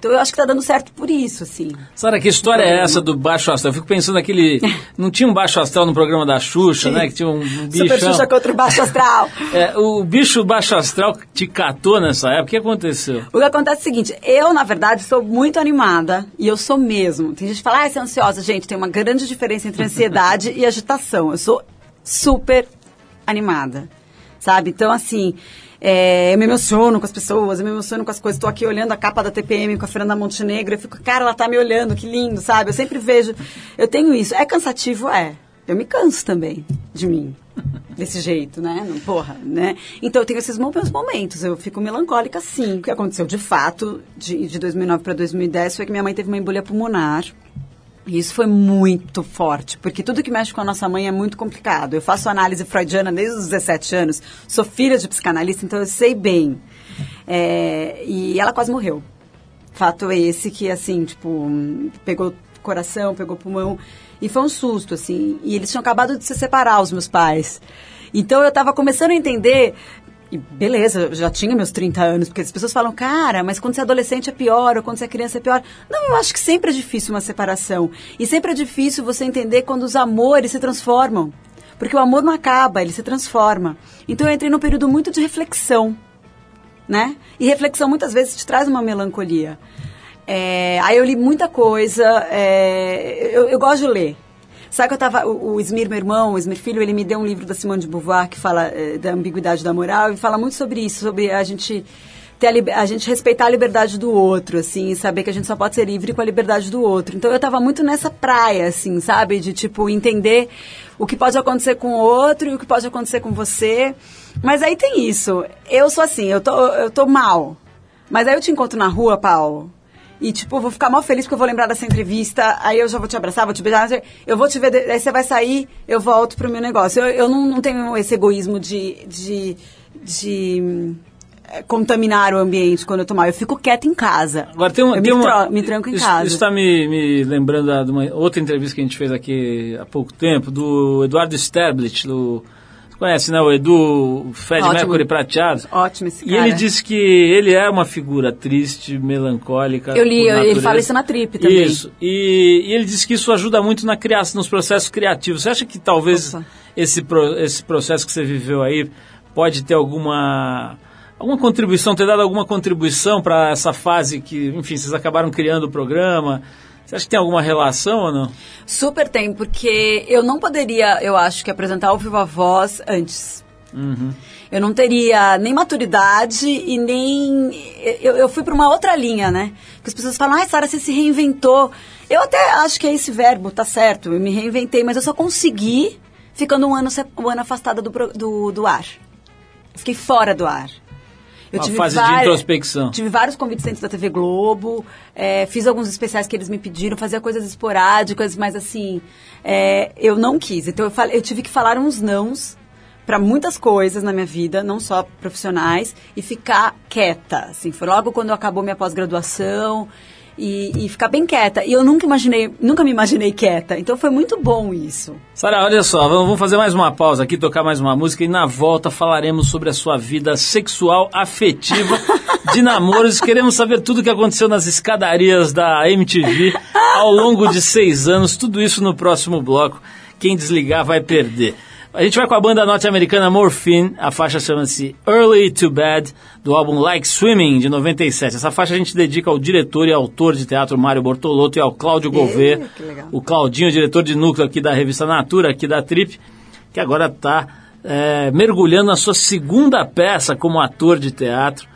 Então eu acho que tá dando certo por isso, assim. Sara, que história é essa do baixo astral? Eu fico pensando naquele. Não tinha um baixo astral no programa da Xuxa, né? Que tinha um bichão. Super Xuxa contra o Baixo Astral. É, o bicho baixo astral te catou nessa época. O que aconteceu? O que acontece é o seguinte, eu, na verdade, sou muito animada, e eu sou mesmo. Tem gente que fala, ah, você é ansiosa. Gente, tem uma grande diferença entre ansiedade e agitação. Eu sou super animada, sabe? Então, assim, é, eu me emociono com as pessoas, eu me emociono com as coisas. Estou aqui olhando a capa da TPM com a Fernanda Montenegro, eu fico, cara, ela tá me olhando, que lindo, sabe? Eu sempre vejo, eu tenho isso. É cansativo? É. Eu me canso também de mim. Desse jeito, né? Porra, né? Então eu tenho esses meus momentos. Eu fico melancólica, sim. O que aconteceu de fato, de, de 2009 para 2010, foi que minha mãe teve uma embolia pulmonar. Isso foi muito forte, porque tudo que mexe com a nossa mãe é muito complicado. Eu faço análise freudiana desde os 17 anos, sou filha de psicanalista, então eu sei bem. É, e ela quase morreu. Fato é esse que, assim, tipo, pegou coração, pegou pulmão. E foi um susto, assim. E eles tinham acabado de se separar, os meus pais. Então eu estava começando a entender. E beleza, já tinha meus 30 anos, porque as pessoas falam, cara, mas quando você é adolescente é pior, ou quando você é criança é pior. Não, eu acho que sempre é difícil uma separação. E sempre é difícil você entender quando os amores se transformam. Porque o amor não acaba, ele se transforma. Então eu entrei num período muito de reflexão né? E reflexão muitas vezes te traz uma melancolia. É, aí eu li muita coisa, é, eu, eu gosto de ler. Sabe que eu tava, o, o Smir, meu irmão, o Smir Filho, ele me deu um livro da Simone de Beauvoir que fala é, da ambiguidade da moral e fala muito sobre isso, sobre a gente ter a, a gente respeitar a liberdade do outro, assim, saber que a gente só pode ser livre com a liberdade do outro. Então eu tava muito nessa praia, assim, sabe? De, tipo, entender o que pode acontecer com o outro e o que pode acontecer com você. Mas aí tem isso. Eu sou assim, eu tô, eu tô mal. Mas aí eu te encontro na rua, Paulo. E, tipo, vou ficar mal feliz porque eu vou lembrar dessa entrevista. Aí eu já vou te abraçar, vou te beijar. Eu vou te ver. Aí você vai sair, eu volto pro meu negócio. Eu, eu não, não tenho esse egoísmo de. de, de eh, contaminar o ambiente quando eu tô mal. Eu fico quieta em casa. Agora tem, um, tem me, uma. me tranco em isso, casa. Isso está me, me lembrando de uma outra entrevista que a gente fez aqui há pouco tempo, do Eduardo Sterblit, do. Conhece, né? O Edu Fred Ótimo. Mercury Prateado. Ótimo esse E cara. ele disse que ele é uma figura triste, melancólica. Eu li, ele fala isso na Trip também. Isso. E, e ele disse que isso ajuda muito na criação, nos processos criativos. Você acha que talvez esse, esse processo que você viveu aí pode ter alguma alguma contribuição, ter dado alguma contribuição para essa fase que, enfim, vocês acabaram criando o programa? Você acha que tem alguma relação ou não? Super tem, porque eu não poderia, eu acho que apresentar ao vivo a voz antes. Eu não teria nem maturidade e nem. Eu, eu fui para uma outra linha, né? Que as pessoas falam, ai, Sara, você se reinventou. Eu até acho que é esse verbo, tá certo, eu me reinventei, mas eu só consegui ficando um ano, um ano afastada do, do, do ar. Fiquei fora do ar. Eu Uma fase de introspecção. Tive vários convites dentro da TV Globo, é, fiz alguns especiais que eles me pediram, fazia coisas esporádicas, mas assim, é, eu não quis. Então eu, falei, eu tive que falar uns nãos para muitas coisas na minha vida, não só profissionais, e ficar quieta. Assim, foi logo quando acabou minha pós-graduação. E, e ficar bem quieta. E eu nunca imaginei, nunca me imaginei quieta. Então foi muito bom isso. Sara, olha só, vamos vamos fazer mais uma pausa aqui, tocar mais uma música e na volta falaremos sobre a sua vida sexual, afetiva, de namoros. Queremos saber tudo o que aconteceu nas escadarias da MTV ao longo de seis anos. Tudo isso no próximo bloco. Quem desligar vai perder. A gente vai com a banda norte-americana Morphine, a faixa chama-se Early to Bed, do álbum Like Swimming, de 97. Essa faixa a gente dedica ao diretor e autor de teatro Mário Bortolotto e ao Cláudio Gouveia, o Claudinho, diretor de núcleo aqui da revista Natura, aqui da Trip, que agora está mergulhando na sua segunda peça como ator de teatro.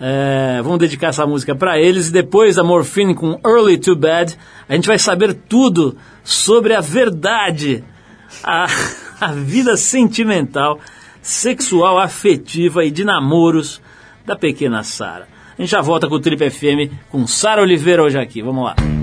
É, vamos dedicar essa música para eles e depois a Morphine com Early to Bed, a gente vai saber tudo sobre a verdade, a, a vida sentimental, sexual, afetiva e de namoros da pequena Sara. A gente já volta com o Trip FM com Sara Oliveira hoje aqui. Vamos lá.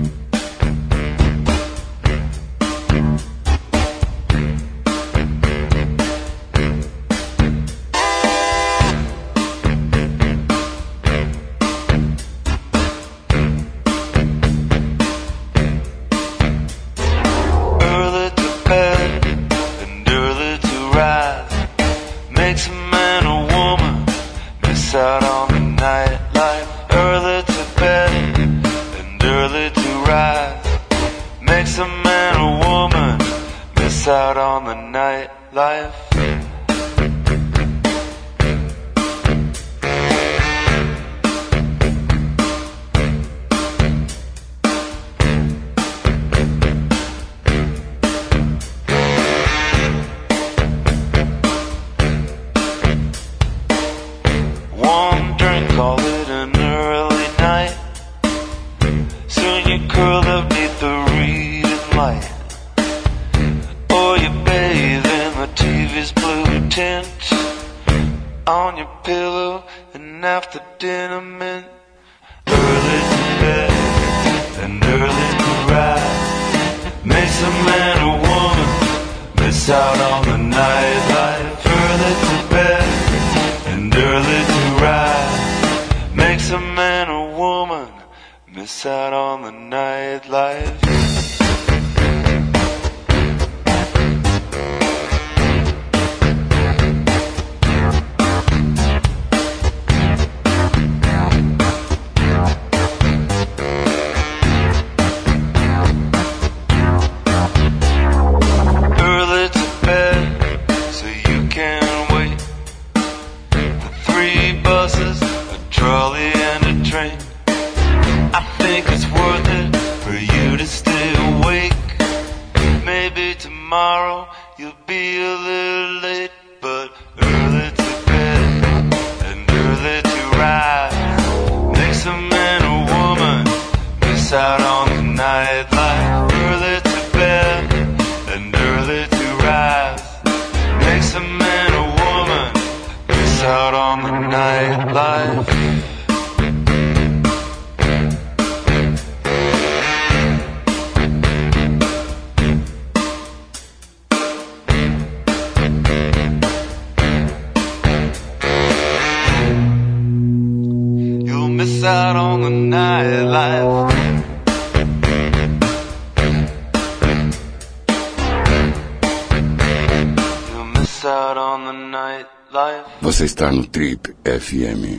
No Trip FM.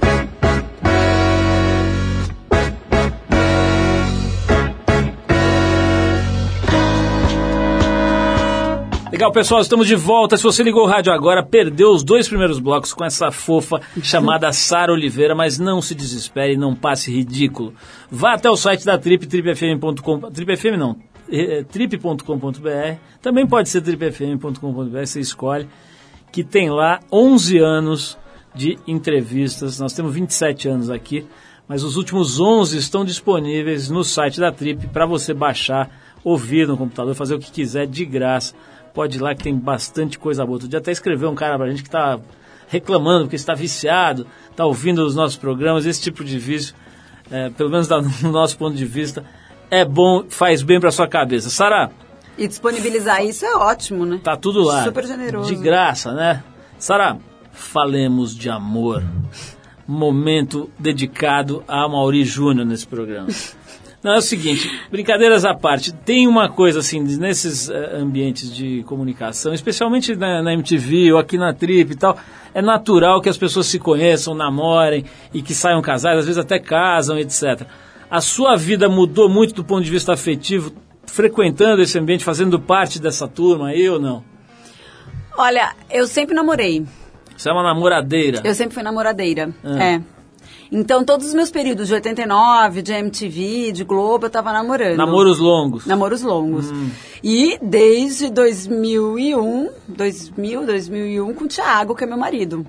Legal, pessoal, estamos de volta. Se você ligou o rádio agora, perdeu os dois primeiros blocos com essa fofa chamada Sara Oliveira, mas não se desespere, não passe ridículo. Vá até o site da Trip, tripfm.com, tripfm não, eh, trip.com.br, também pode ser tripfm.com.br, você escolhe, que tem lá 11 anos de entrevistas, nós temos 27 anos aqui, mas os últimos 11 estão disponíveis no site da Trip para você baixar, ouvir no computador, fazer o que quiser de graça. Pode ir lá que tem bastante coisa boa. Outro dia até escreveu um cara pra gente que tá reclamando porque está viciado, tá ouvindo os nossos programas, esse tipo de vício, é, pelo menos no nosso ponto de vista, é bom, faz bem pra sua cabeça. Sara, E disponibilizar isso é ótimo, né? tá tudo lá. Super generoso. De graça, né? Sara, falemos de amor. Momento dedicado a Mauri Júnior nesse programa. Não, é o seguinte, brincadeiras à parte, tem uma coisa assim, nesses eh, ambientes de comunicação, especialmente na, na MTV ou aqui na Trip e tal, é natural que as pessoas se conheçam, namorem e que saiam casadas, às vezes até casam, etc. A sua vida mudou muito do ponto de vista afetivo, frequentando esse ambiente, fazendo parte dessa turma aí ou não? Olha, eu sempre namorei. Você é uma namoradeira. Eu sempre fui namoradeira. Ah. É. Então, todos os meus períodos de 89, de MTV, de Globo, eu tava namorando. Namoros longos. Namoros longos. Hum. E desde 2001, 2000, 2001, com o Thiago, que é meu marido.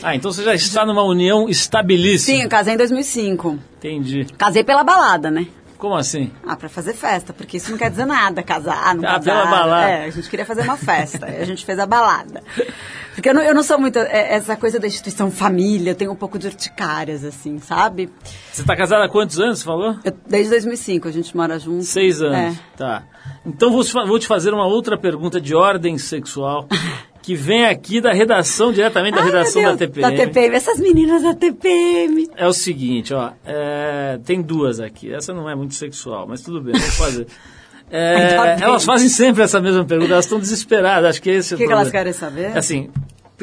Ah, então você já está numa união estabilíssima. Sim, eu casei em 2005. Entendi. Casei pela balada, né? Como assim? Ah, pra fazer festa, porque isso não quer dizer nada, casar, não Ah, casar. pela balada. É, a gente queria fazer uma festa, a gente fez a balada. Porque eu não, eu não sou muito, é, essa coisa da instituição família, eu tenho um pouco de urticárias, assim, sabe? Você está casada há quantos anos, você falou? Eu- desde 2005 a gente mora junto. Seis anos. É. Tá. Então vou, vou te fazer uma outra pergunta de ordem sexual, que vem aqui da redação, diretamente da Ai, redação da Deus, TPM. Da TPM, essas meninas da TPM. É o seguinte, ó, é, tem duas aqui. Essa não é muito sexual, mas tudo bem, vamos fazer. É, elas fazem sempre essa mesma pergunta, elas estão desesperadas, acho que esse é O o que, que elas querem saber? Assim,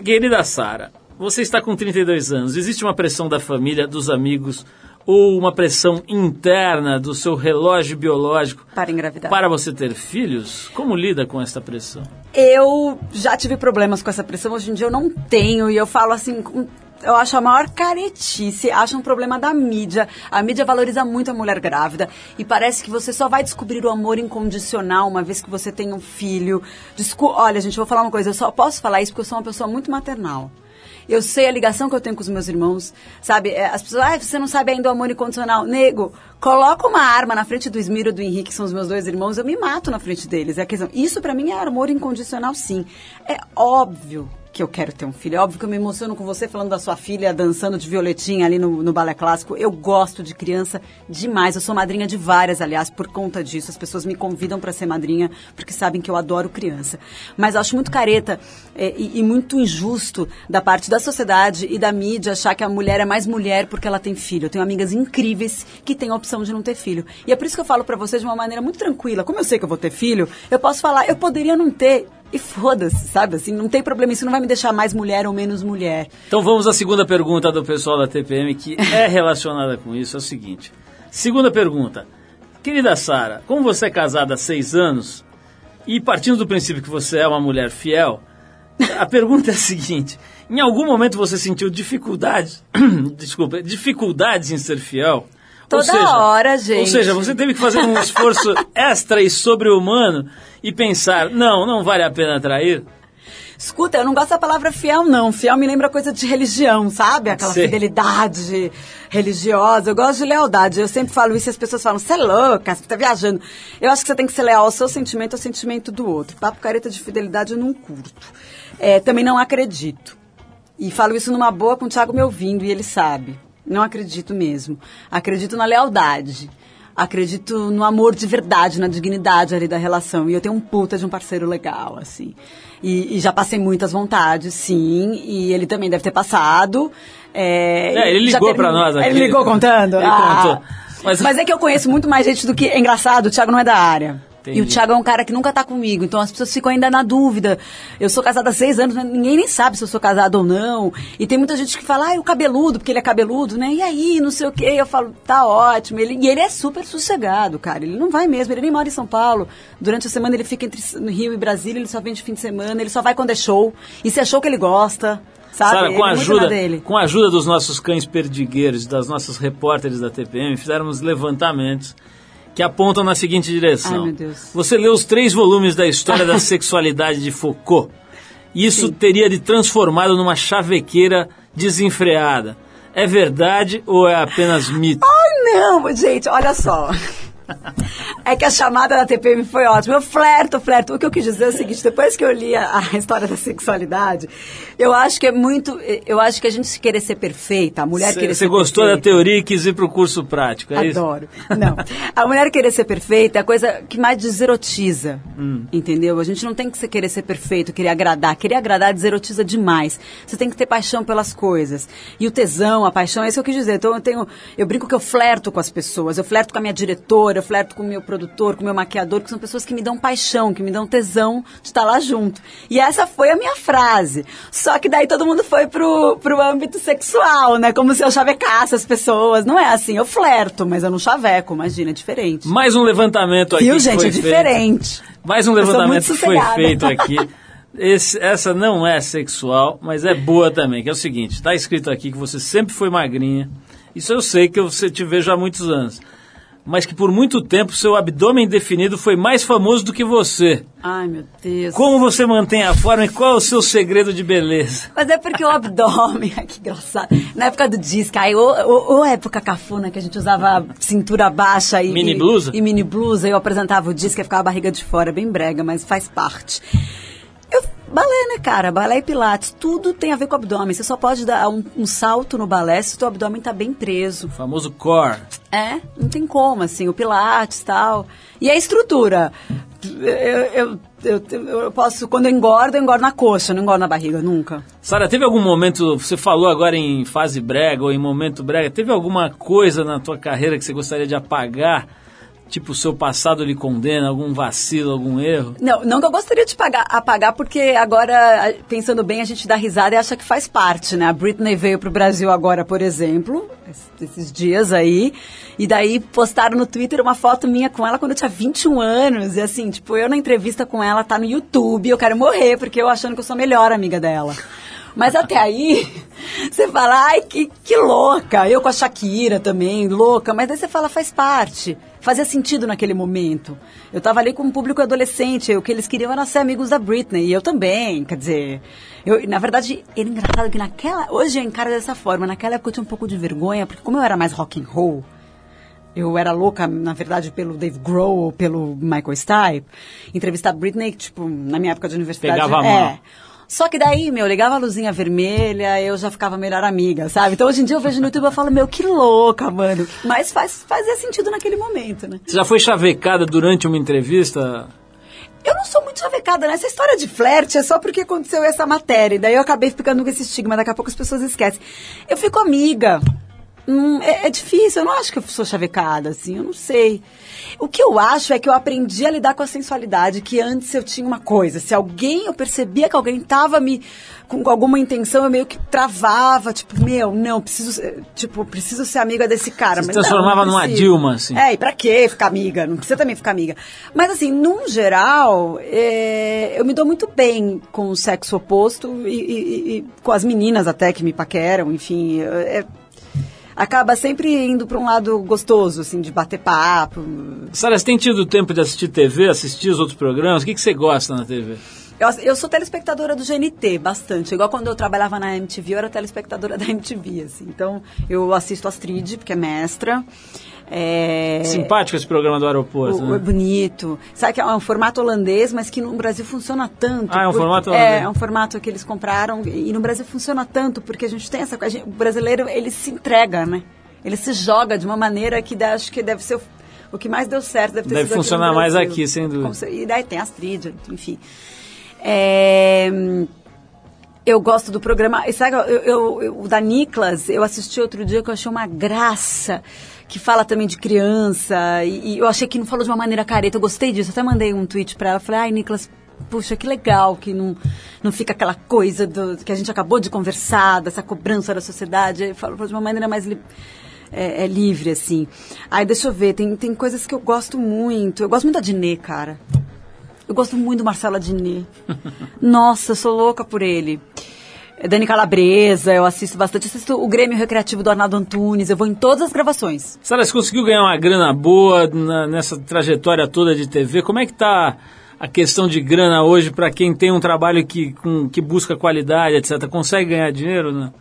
querida Sara, você está com 32 anos. Existe uma pressão da família, dos amigos, ou uma pressão interna do seu relógio biológico Para engravidar. para você ter filhos? Como lida com essa pressão? Eu já tive problemas com essa pressão, hoje em dia eu não tenho, e eu falo assim, eu acho a maior caretice, acho um problema da mídia. A mídia valoriza muito a mulher grávida e parece que você só vai descobrir o amor incondicional uma vez que você tem um filho. Descu Olha, gente, eu vou falar uma coisa, eu só posso falar isso porque eu sou uma pessoa muito maternal. Eu sei a ligação que eu tenho com os meus irmãos, sabe? É, As pessoas, ah, você não sabe ainda o amor incondicional. Nego, coloca uma arma na frente do Esmiro e do Henrique, que são os meus dois irmãos, eu me mato na frente deles. É a questão. Isso pra mim é amor incondicional, sim. É óbvio que eu quero ter um filho. É óbvio que eu me emociono com você falando da sua filha dançando de violetinha ali no, no balé clássico. Eu gosto de criança demais. Eu sou madrinha de várias, aliás, por conta disso. As pessoas me convidam para ser madrinha porque sabem que eu adoro criança. Mas acho muito careta é, e, e muito injusto da parte da sociedade e da mídia achar que a mulher é mais mulher porque ela tem filho. Eu tenho amigas incríveis que têm a opção de não ter filho. E é por isso que eu falo para vocês de uma maneira muito tranquila. Como eu sei que eu vou ter filho, eu posso falar, eu poderia não ter. E foda-se, sabe? Assim, não tem problema. Isso não vai me deixar mais mulher ou menos mulher. Então vamos à segunda pergunta do pessoal da TPM, que é relacionada com isso. É o seguinte. Segunda pergunta. Querida Sara, como você é casada há seis anos, e partindo do princípio que você é uma mulher fiel, a pergunta é a seguinte. Em algum momento você sentiu dificuldades, desculpa, dificuldades em ser fiel? Toda hora, gente. Ou seja, você teve que fazer um esforço extra e sobre-humano e pensar, não, não vale a pena trair? Escuta, eu não gosto da palavra fiel, não. Fiel me lembra coisa de religião, sabe? Aquela Sei. fidelidade religiosa. Eu gosto de lealdade. Eu sempre falo isso e as pessoas falam, você é louca, você tá viajando. Eu acho que você tem que ser leal ao seu sentimento, ao sentimento do outro. Papo careta de fidelidade eu não curto. É, também não acredito. E falo isso numa boa com o Thiago me ouvindo, e ele sabe. Não acredito mesmo. Acredito na lealdade. Acredito no amor de verdade, na dignidade ali da relação. E eu tenho um puta de um parceiro legal, assim. E, e já passei muitas vontades, sim. E ele também deve ter passado. É, É, ele ligou teve- pra nós aqui. Ele ligou contando? Ele Ah. contou. Mas- Mas... é que eu conheço muito mais gente do que... É engraçado, o Thiago não é da área. E o Entendi. Thiago é um cara que nunca tá comigo, então as pessoas ficam ainda na dúvida. Eu sou casada há seis anos, mas ninguém nem sabe se eu sou casada ou não. E tem muita gente que fala, ah, o cabeludo, porque ele é cabeludo, né? E aí, não sei o quê. Eu falo, tá ótimo. Ele, e ele é super sossegado, cara. Ele não vai mesmo, ele nem mora em São Paulo. Durante a semana ele fica entre no Rio e Brasília, ele só vem de fim de semana, ele só vai quando é show. E se é show que ele gosta, sabe? Sara, com a é ajuda, com a ajuda dos nossos cães perdigueiros, das nossas repórteres da TPM, fizemos levantamentos que apontam na seguinte direção. Ai, meu Deus. Você leu os três volumes da história da sexualidade de Foucault. Isso teria de transformado numa chavequeira desenfreada. É verdade ou é apenas mito? Ai, não, gente, olha só. É que a chamada da TPM foi ótima. Eu flerto, flerto. O que eu quis dizer é o seguinte: depois que eu li a, a história da sexualidade, eu acho que é muito. Eu acho que a gente querer ser perfeita, a mulher querer Você gostou da teoria e quis ir pro curso prático, é isso? Adoro. Não. A mulher querer ser perfeita é a coisa que mais deserotiza. Hum. Entendeu? A gente não tem que querer ser perfeito, querer agradar. Querer agradar deserotiza demais. Você tem que ter paixão pelas coisas. E o tesão, a paixão, é isso que eu quis dizer. Então eu tenho. Eu brinco que eu flerto com as pessoas. Eu flerto com a minha diretora, eu flerto com o meu produtor, com o meu maquiador, que são pessoas que me dão paixão, que me dão tesão de estar lá junto. E essa foi a minha frase. Só que daí todo mundo foi pro, pro âmbito sexual, né? Como se eu chavecasse as pessoas. Não é assim, eu flerto, mas eu não chaveco, imagina, é diferente. Mais um levantamento aqui. Viu, gente? foi É feito. diferente. Mais um levantamento que foi feito aqui. Esse- essa não é sexual, mas é boa também, que é o seguinte, está escrito aqui que você sempre foi magrinha. Isso eu sei que eu você te vejo há muitos anos. Mas que por muito tempo seu abdômen definido foi mais famoso do que você. Ai, meu Deus. Como você mantém a forma e qual é o seu segredo de beleza? Mas é porque o abdômen, que engraçado. Na época do disco, aí, ou, ou, ou época cafuna que a gente usava cintura baixa e. Mini e- blusa? E, mini blusa, eu apresentava o disco e ficava a barriga de fora, bem brega, mas faz parte. Balé, né, cara? Balé e pilates, tudo tem a ver com o abdômen. Você só pode dar um, um salto no balé se o teu abdômen tá bem preso. O famoso core. É, não tem como, assim, o pilates e tal. E a estrutura. Eu, eu, eu, eu posso, quando eu engordo, eu engordo na coxa, eu não engordo na barriga, nunca. Sara, teve algum momento, você falou agora em fase brega ou em momento brega, teve alguma coisa na tua carreira que você gostaria de apagar? Tipo, o seu passado lhe condena, algum vacilo, algum erro? Não, não que eu gostaria de pagar, apagar, porque agora, pensando bem, a gente dá risada e acha que faz parte, né? A Britney veio pro Brasil agora, por exemplo, es- esses dias aí, e daí postaram no Twitter uma foto minha com ela quando eu tinha 21 anos, e assim, tipo, eu na entrevista com ela, tá no YouTube, eu quero morrer, porque eu achando que eu sou a melhor amiga dela. Mas até aí, você fala, ai, que, que louca. Eu com a Shakira também, louca. Mas daí você fala, faz parte. Fazia sentido naquele momento. Eu tava ali com um público adolescente. O que eles queriam era ser amigos da Britney. E eu também, quer dizer... Eu, na verdade, era engraçado que naquela... Hoje eu encaro dessa forma. Naquela época eu tinha um pouco de vergonha, porque como eu era mais rock and roll... Eu era louca, na verdade, pelo Dave Grohl ou pelo Michael Stipe. Entrevistar a Britney, tipo, na minha época de universidade. Pegava a é. Só que daí, meu, ligava a luzinha vermelha, eu já ficava melhor amiga, sabe? Então hoje em dia eu vejo no YouTube e falo, meu, que louca, mano. Mas faz, fazia sentido naquele momento, né? Você já foi chavecada durante uma entrevista? Eu não sou muito chavecada nessa história de flerte, é só porque aconteceu essa matéria. E daí eu acabei ficando com esse estigma, daqui a pouco as pessoas esquecem. Eu fico amiga. Hum, é, é difícil, eu não acho que eu sou chavecada, assim, eu não sei. O que eu acho é que eu aprendi a lidar com a sensualidade, que antes eu tinha uma coisa. Se alguém, eu percebia que alguém tava me com alguma intenção, eu meio que travava, tipo, meu, não, preciso, ser- tipo, preciso ser amiga desse cara. Você mas se transformava não, não numa. Dilma, assim. É, e pra que ficar amiga? Não precisa também ficar amiga. Mas assim, num geral, é, eu me dou muito bem com o sexo oposto e, e- e com as meninas até que me paqueram, enfim. é- acaba sempre indo pra um lado gostoso, assim, de bater papo. Sara, você tem tido tempo de assistir TV, assistir os outros programas? O que, que você gosta na TV? Eu, eu sou telespectadora do GNT, bastante. Igual quando eu trabalhava na MTV, eu era telespectadora da MTV, assim. Então, eu assisto Astrid, porque é mestra. É... Simpático esse programa do aeroporto, O- né? É bonito. Sabe que é um formato holandês, mas que no Brasil funciona tanto. Ah, é um formato É, holandês. é um formato que eles compraram e no Brasil funciona tanto porque a gente tem essa coisa. O brasileiro, ele se entrega, né? Ele se joga de uma maneira que dá- acho que deve ser o, o que mais deu certo. Deve, ter Deve funcionar mais aqui, sem dúvida. E daí tem as trilhas, enfim. É, eu gosto do programa. Sabe, eu, eu- eu- o da Niklas, eu assisti outro dia que eu achei uma graça. Que fala também de criança. E, e eu achei que não falou de uma maneira careta. Eu gostei disso. Até mandei um tweet pra ela. Falei, ai, Nicolas, puxa, que legal que não, não fica aquela coisa do, que a gente acabou de conversar, dessa cobrança da sociedade. Aí falou de uma maneira mais li- é, é livre, assim. Aí deixa eu ver, tem, tem coisas que eu gosto muito. Eu gosto muito da Dinê, cara. Eu gosto muito do Marcelo Adnet. Nossa, eu sou louca por ele. Dani Calabresa, eu assisto bastante. Assisto o Grêmio Recreativo do Arnaldo Antunes, eu vou em todas as gravações. Sara, você conseguiu ganhar uma grana boa na- nessa trajetória toda de TV? Como é que tá a questão de grana hoje para quem tem um trabalho que, com- que busca qualidade, etc? Consegue ganhar dinheiro, né?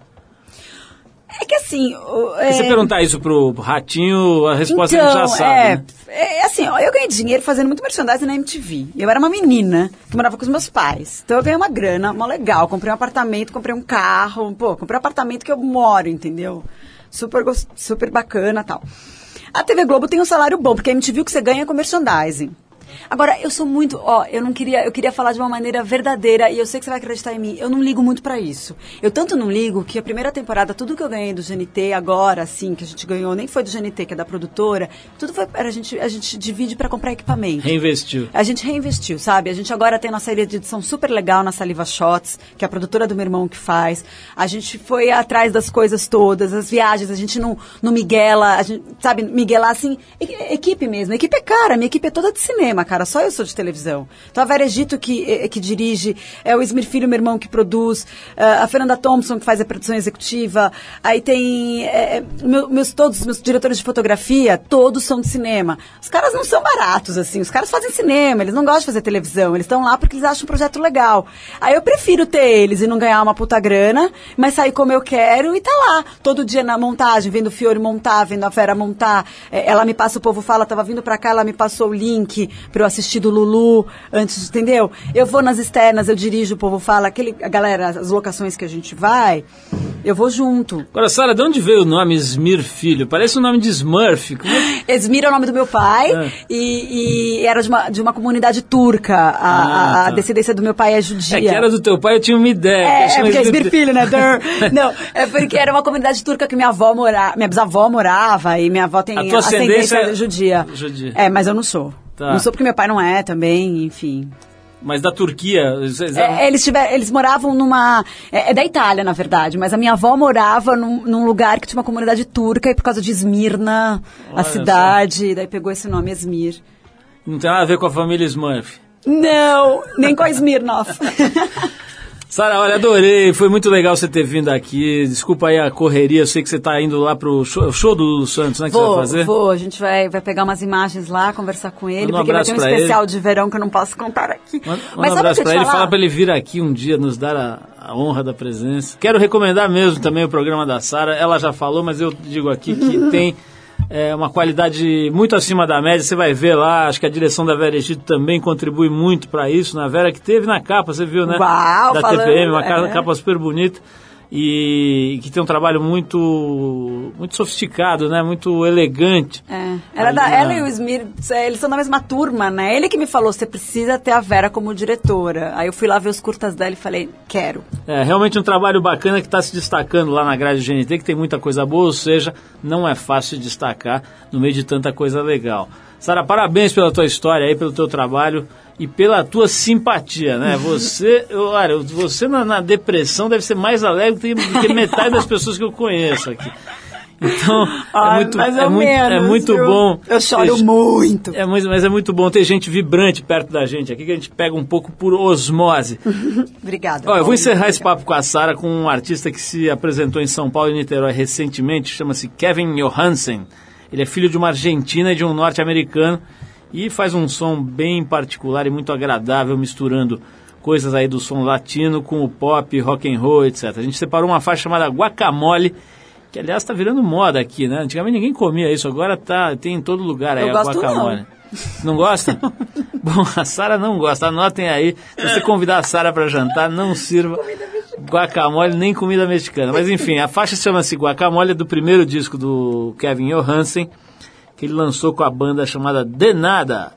É que assim. o- Se você é- perguntar isso pro Ratinho, a resposta então, ele já sabe. é, né? é assim, ó, eu ganhei dinheiro fazendo muito merchandising na MTV. Eu era uma menina que morava com os meus pais. Então eu ganhei uma grana, uma legal. Comprei um apartamento, comprei um carro. Pô, comprei um apartamento que eu moro, entendeu? Super, super bacana tal. A TV Globo tem um salário bom, porque a MTV o que você ganha é com merchandising. Agora, eu sou muito, ó, eu não queria, eu queria falar de uma maneira verdadeira e eu sei que você vai acreditar em mim. Eu não ligo muito pra isso. Eu tanto não ligo que a primeira temporada, tudo que eu ganhei do GNT agora, assim, que a gente ganhou, nem foi do GNT, que é da produtora, tudo foi, a gente, a gente divide pra comprar equipamento. Reinvestiu. A gente reinvestiu, sabe? A gente agora tem nossa ilha de edição super legal na Saliva Shots, que é a produtora do meu irmão que faz. A gente foi atrás das coisas todas, as viagens, a gente não, não miguela, a gente, sabe, miguelar assim, equipe mesmo. A equipe é cara, minha equipe é toda de cinema, cara, só eu sou de televisão. Então a Vera Egito que, eh, que dirige, é o Esmir Filho, meu irmão, que produz, eh, a Fernanda Thompson, que faz a produção executiva, aí tem meu- meus, todos os meus diretores de fotografia, todos são de cinema. Os caras não são baratos, assim, os caras fazem cinema, eles não gostam de fazer televisão, eles estão lá porque eles acham um projeto legal. Aí eu prefiro ter eles e não ganhar uma puta grana, mas sair como eu quero e tá lá, todo dia na montagem, vendo o Fiore montar, vendo a Vera montar, ela me passa, o povo fala, tava vindo pra cá, ela me passou o link pra eu assistir do Lulu, antes, entendeu? Eu vou nas externas, eu dirijo, o povo fala, aquele, a galera, as locações que a gente vai, eu vou junto. Agora, Sara, de onde veio o nome Smir Filho? Parece o nome de Smurf. É Esmir é o nome do meu pai É. e, e era de uma, de uma comunidade turca. A, Ah, a- a tá. descendência do meu pai é judia. É que era do teu pai, eu tinha uma ideia. É, é porque é Esmir Filho, né? Não, é porque era uma comunidade turca que minha avó morava, minha bisavó morava e minha avó tem A tua ascendência é judia. judia. É, mas eu não sou. Tá. Não sou porque meu pai não é também, enfim. Mas da Turquia. É, eles, tiver, eles moravam numa. É, é da Itália, na verdade, mas a minha avó morava num, num lugar que tinha uma comunidade turca e por causa de Esmirna, Olha a cidade, daí pegou esse nome Esmir. Não tem nada a ver com a família Smurf. Não, nem com a Smirnoff. Sara, olha, adorei. Foi muito legal você ter vindo aqui. Desculpa aí a correria. Eu sei que você está indo lá pro show, show do Santos, né? Que você vai vou, fazer. vou, a gente vai, vai pegar umas imagens lá, conversar com ele, um porque vai ter um especial de verão que eu não posso contar aqui. Manda, Mas um abraço te ele, falar? fala pra ele vir aqui um dia, nos dar a, a honra da presença. Quero recomendar mesmo também o programa da Sara. Ela já falou, mas eu digo aqui que tem é, uma qualidade muito acima da média. Você vai ver lá, acho que a direção da Vera Egito também contribui muito pra isso. Na Vera que teve na capa, você viu, né? Uau, da falando, TPM, uma é. capa super bonita. E que tem um trabalho muito muito sofisticado, né? Muito elegante. É, era Ali da, ela e o Smir, eles são da mesma turma, né? Ele que me falou, você precisa ter a Vera como diretora. Aí eu fui lá ver os curtas dela e falei, quero. É realmente um trabalho bacana que está se destacando lá na grade do GNT, que tem muita coisa boa, ou seja, não é fácil de destacar no meio de tanta coisa legal. Sara, parabéns pela tua história aí, pelo teu trabalho e pela tua simpatia, né? Você, olha, você na, na depressão deve ser mais alegre do que metade das pessoas que eu conheço aqui. Então, é muito, mais é ou muito, é muito viu? bom. Eu choro ter- muito. é, mas, mas é muito bom ter gente vibrante perto da gente aqui, que a gente pega um pouco por osmose. Obrigada. Ó, eu vou encerrar esse papo com a Sara com um artista que se apresentou em São Paulo e Niterói recentemente, chama-se Kevin Johansen. Ele é filho de uma argentina e de um norte-americano e faz um som bem particular e muito agradável, misturando coisas aí do som latino com o pop, rock and roll, etc. A gente separou uma faixa chamada Guacamole, que aliás está virando moda aqui, né? Antigamente ninguém comia isso, agora tá, tem em todo lugar aí Eu a guacamole. Não gosta? Bom, a Sara não gosta. Anotem aí. Se você convidar a Sara para jantar, não sirva guacamole nem comida mexicana. Mas enfim, a faixa chama-se Guacamole, é do primeiro disco do Kevin Johansen, que ele lançou com a banda chamada Denada.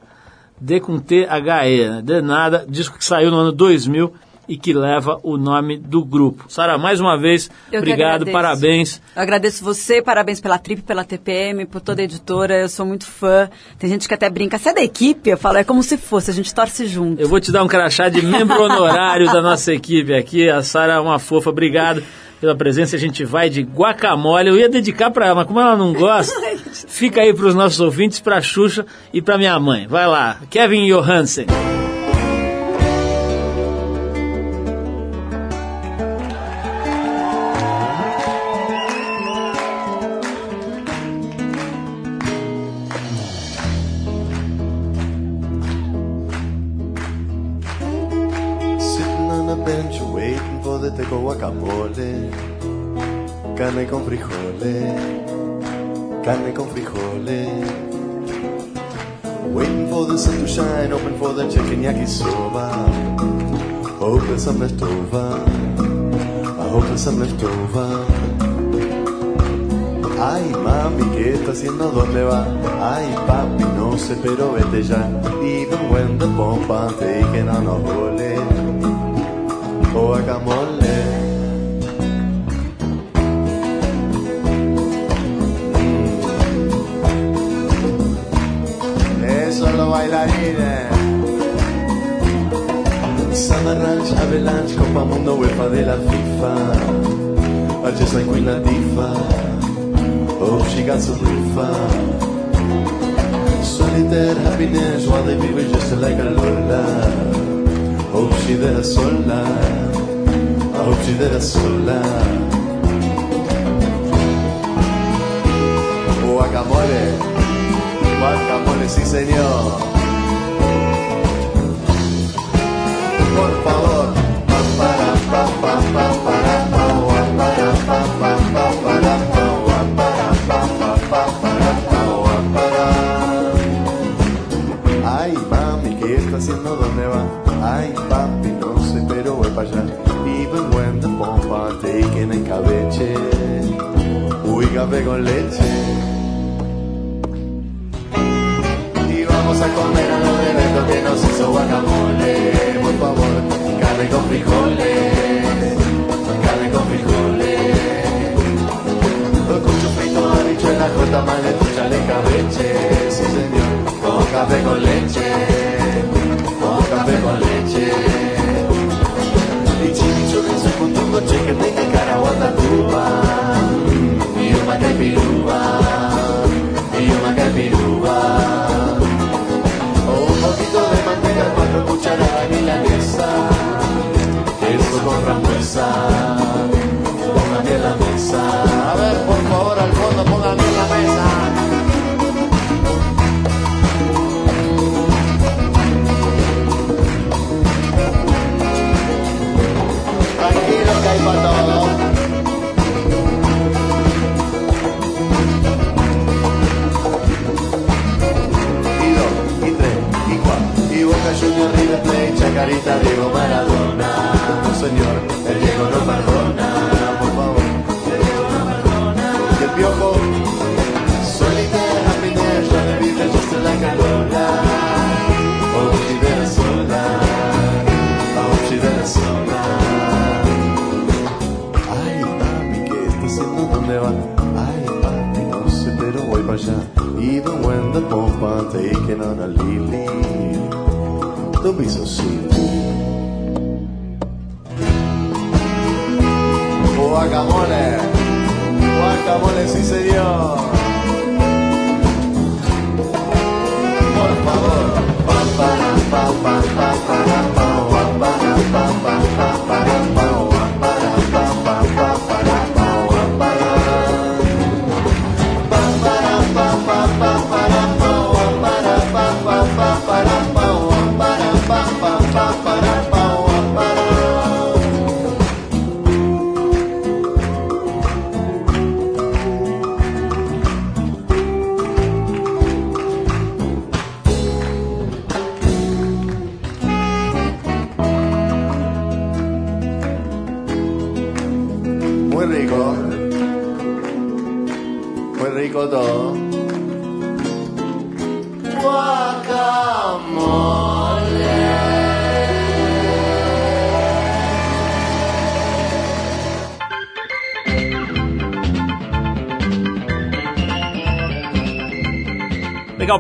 D com T-H-E, né? Denada, disco que saiu no ano 2000 e que leva o nome do grupo. Sara, mais uma vez, Eu obrigado, parabéns. Eu agradeço você, parabéns pela Trip, pela TPM, por toda a editora. Eu sou muito fã. Tem gente que até brinca. Você é da equipe? Eu falo, é como se fosse, a gente torce junto. Eu vou te dar um crachá de membro honorário da nossa equipe aqui. A Sara é uma fofa, obrigado pela presença. A gente vai de guacamole. Eu ia dedicar para ela, mas como ela não gosta, fica aí para os nossos ouvintes, para Xuxa e para minha mãe. Vai lá, Kevin Johansen. Bench waiting for the taco guacamole. Carne con frijoles. Carne con frijoles. Waiting for the sun to shine, open for the chicken yakisoba. Hope there's some left over. I hope there's some left over. Ay, mami, ¿qué está haciendo? ¿Dónde va? Ay, papi, no sé, pero vete ya. Even when the pompa taking on a hole. Guacamole. Eso los bailarines. Summer Ranch, Avalanche, Copa Mundo, UEFA de la FIFA. I just like Queen Latifah. Oh, she got some rifa. Solitaire happiness while they be just like a Lola. Hope she there sola. I hope she there sola. Guacamole. Guacamole, sí señor. Por favor. Pa, para, pa, pa, pa, pa, pompa taking en cabeche. Uy, café con leche. Y vamos a comer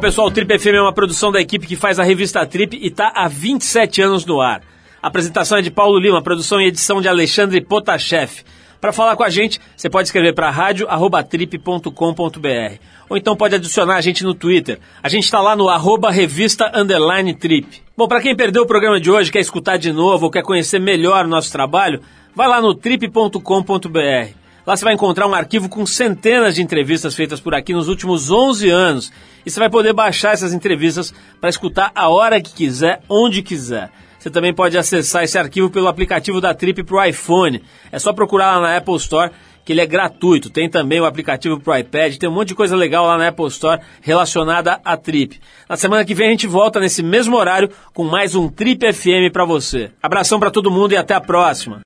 pessoal, o Trip FM é uma produção da equipe que faz a revista Trip e está há 27 anos no ar. A apresentação é de Paulo Lima, produção e edição de Alexandre Potashev. Para falar com a gente, você pode escrever para rádio@trip.com.br ou então pode adicionar a gente no Twitter. A gente está lá no arroba revista underline trip. Bom, para quem perdeu o programa de hoje, quer escutar de novo ou quer conhecer melhor o nosso trabalho, vai lá no trip.com.br. Lá você vai encontrar um arquivo com centenas de entrevistas feitas por aqui nos últimos 11 anos. E você vai poder baixar essas entrevistas para escutar a hora que quiser, onde quiser. Você também pode acessar esse arquivo pelo aplicativo da Trip para o iPhone. É só procurar lá na Apple Store, que ele é gratuito. Tem também o aplicativo para o iPad, tem um monte de coisa legal lá na Apple Store relacionada à Trip. Na semana que vem a gente volta nesse mesmo horário com mais um Trip FM para você. Abração para todo mundo e até a próxima.